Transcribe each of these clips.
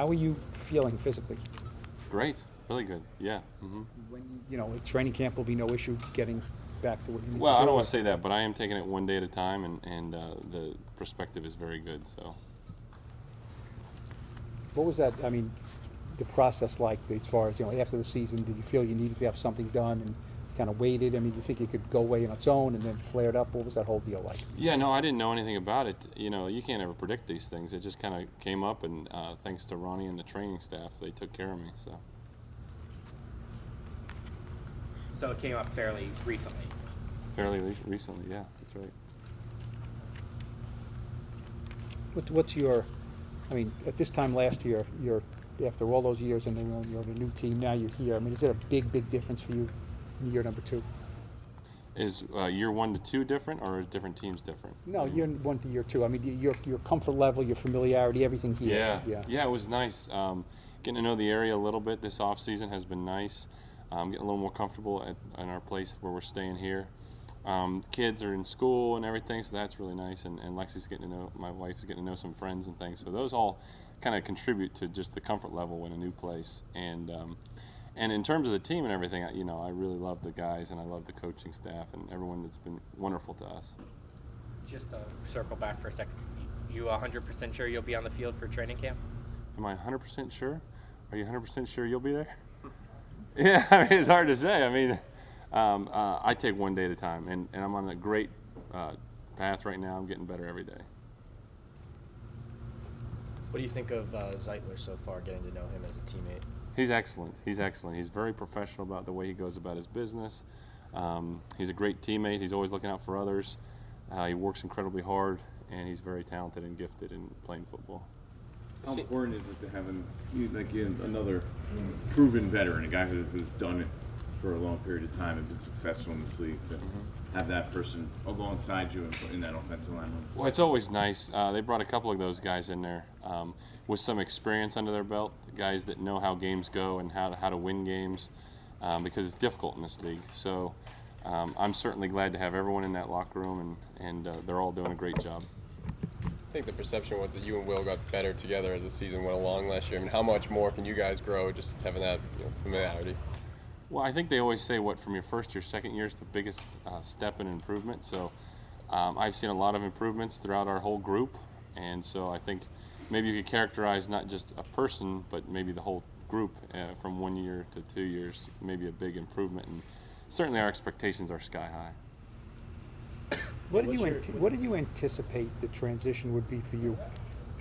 How are you feeling physically? Great, really good. Yeah. hmm When you, know, training camp will be no issue getting back to what you need Well, to I do, don't want to say that, but I am taking it one day at a time, and and uh, the perspective is very good. So. What was that, I mean, the process like as far as, you know, after the season, did you feel you needed to have something done and kind of waited? I mean, do you think it could go away on its own and then flared up? What was that whole deal like? Yeah, no, I didn't know anything about it. You know, you can't ever predict these things. It just kind of came up, and uh, thanks to Ronnie and the training staff, they took care of me. So. So it came up fairly recently. Fairly re- recently, yeah, that's right. What, what's your, I mean, at this time last year, you're, after all those years and then you're on a new team, now you're here. I mean, is it a big, big difference for you in year number two? Is uh, year one to two different, or are different teams different? No, year one to year two. I mean, your, your comfort level, your familiarity, everything here. Yeah, Yeah. yeah, it was nice. Um, getting to know the area a little bit this off season has been nice. Um, getting a little more comfortable at, in our place where we're staying here. Um, kids are in school and everything, so that's really nice. And, and Lexi's getting to know my wife is getting to know some friends and things. So those all kind of contribute to just the comfort level in a new place. And um, and in terms of the team and everything, you know, I really love the guys and I love the coaching staff and everyone that's been wonderful to us. Just to circle back for a second, you 100% sure you'll be on the field for training camp? Am I 100% sure? Are you 100% sure you'll be there? Yeah, I mean, it's hard to say. I mean, um, uh, I take one day at a time, and, and I'm on a great uh, path right now. I'm getting better every day. What do you think of uh, Zeitler so far, getting to know him as a teammate? He's excellent. He's excellent. He's very professional about the way he goes about his business. Um, he's a great teammate. He's always looking out for others. Uh, he works incredibly hard, and he's very talented and gifted in playing football. How important is it to have an, like another proven veteran, a guy who's done it for a long period of time and been successful in this league, to have that person alongside you in, in that offensive line? Well, it's always nice. Uh, they brought a couple of those guys in there um, with some experience under their belt, guys that know how games go and how to, how to win games, um, because it's difficult in this league. So um, I'm certainly glad to have everyone in that locker room, and, and uh, they're all doing a great job. I think the perception was that you and Will got better together as the season went along last year. I mean, how much more can you guys grow just having that you know, familiarity? Well, I think they always say what from your first year, second year is the biggest uh, step in improvement. So um, I've seen a lot of improvements throughout our whole group, and so I think maybe you could characterize not just a person, but maybe the whole group uh, from one year to two years, maybe a big improvement. And certainly our expectations are sky high. What did you, your- what did you anticipate the transition would be for you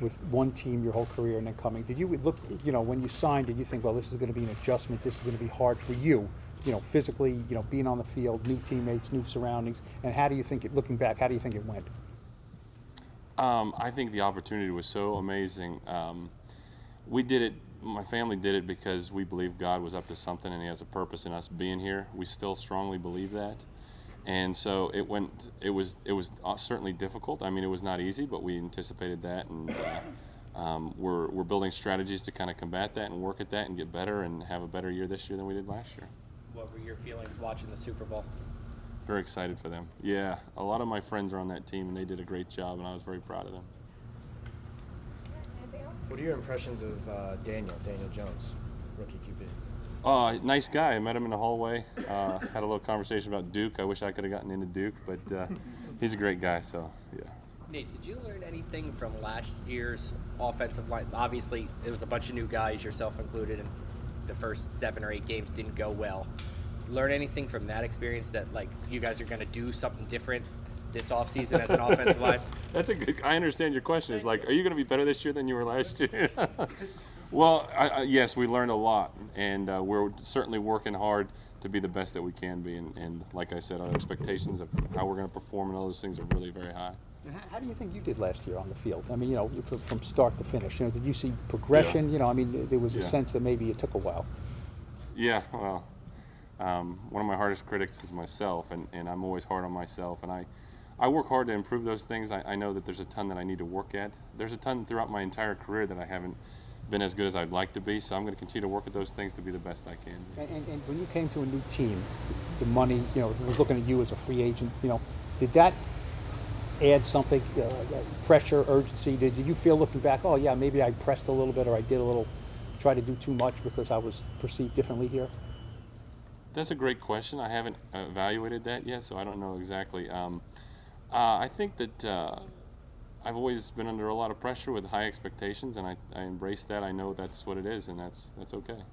with one team your whole career and then coming? Did you look, you know, when you signed, did you think, well, this is going to be an adjustment, this is going to be hard for you, you know, physically, you know, being on the field, new teammates, new surroundings, and how do you think it, looking back, how do you think it went? Um, I think the opportunity was so amazing. Um, we did it. My family did it because we believed God was up to something, and He has a purpose in us being here. We still strongly believe that, and so it went. It was. It was uh, certainly difficult. I mean, it was not easy, but we anticipated that, and uh, um, we're we're building strategies to kind of combat that and work at that and get better and have a better year this year than we did last year. What were your feelings watching the Super Bowl? Very excited for them. Yeah, a lot of my friends are on that team, and they did a great job, and I was very proud of them. What are your impressions of uh, Daniel, Daniel Jones, rookie QB? Uh, nice guy. I met him in the hallway. Uh, had a little conversation about Duke. I wish I could have gotten into Duke, but uh, he's a great guy. So yeah. Nate, did you learn anything from last year's offensive line? Obviously, it was a bunch of new guys, yourself included, and the first seven or eight games didn't go well. Learn anything from that experience that like you guys are going to do something different this offseason as an offensive line? That's a good. I understand your question. Is like, are you going to be better this year than you were last year? well, I, I, yes, we learned a lot, and uh, we're certainly working hard to be the best that we can be. And, and like I said, our expectations of how we're going to perform and all those things are really very high. How, do you think you did last year on the field? I mean, you know, from, start to finish. You know, did you see progression? You know, I mean, there was a Yeah. sense that maybe it took a while. Yeah, well, um, one of my hardest critics is myself, and, and I'm always hard on myself. And I, I work hard to improve those things. I, I know that there's a ton that I need to work at. There's a ton throughout my entire career that I haven't been as good as I'd like to be. So I'm going to continue to work at those things to be the best I can. And, and, and when you came to a new team, the money, you know, was looking at you as a free agent, you know, did that add something, uh, pressure, urgency? Did, did you feel looking back, oh yeah, maybe I pressed a little bit or I did a little, try to do too much because I was perceived differently here? That's a great question. I haven't evaluated that yet, so I don't know exactly. Um, uh, I think that uh, I've always been under a lot of pressure with high expectations, and I, I embrace that. I know that's what it is, and that's that's okay.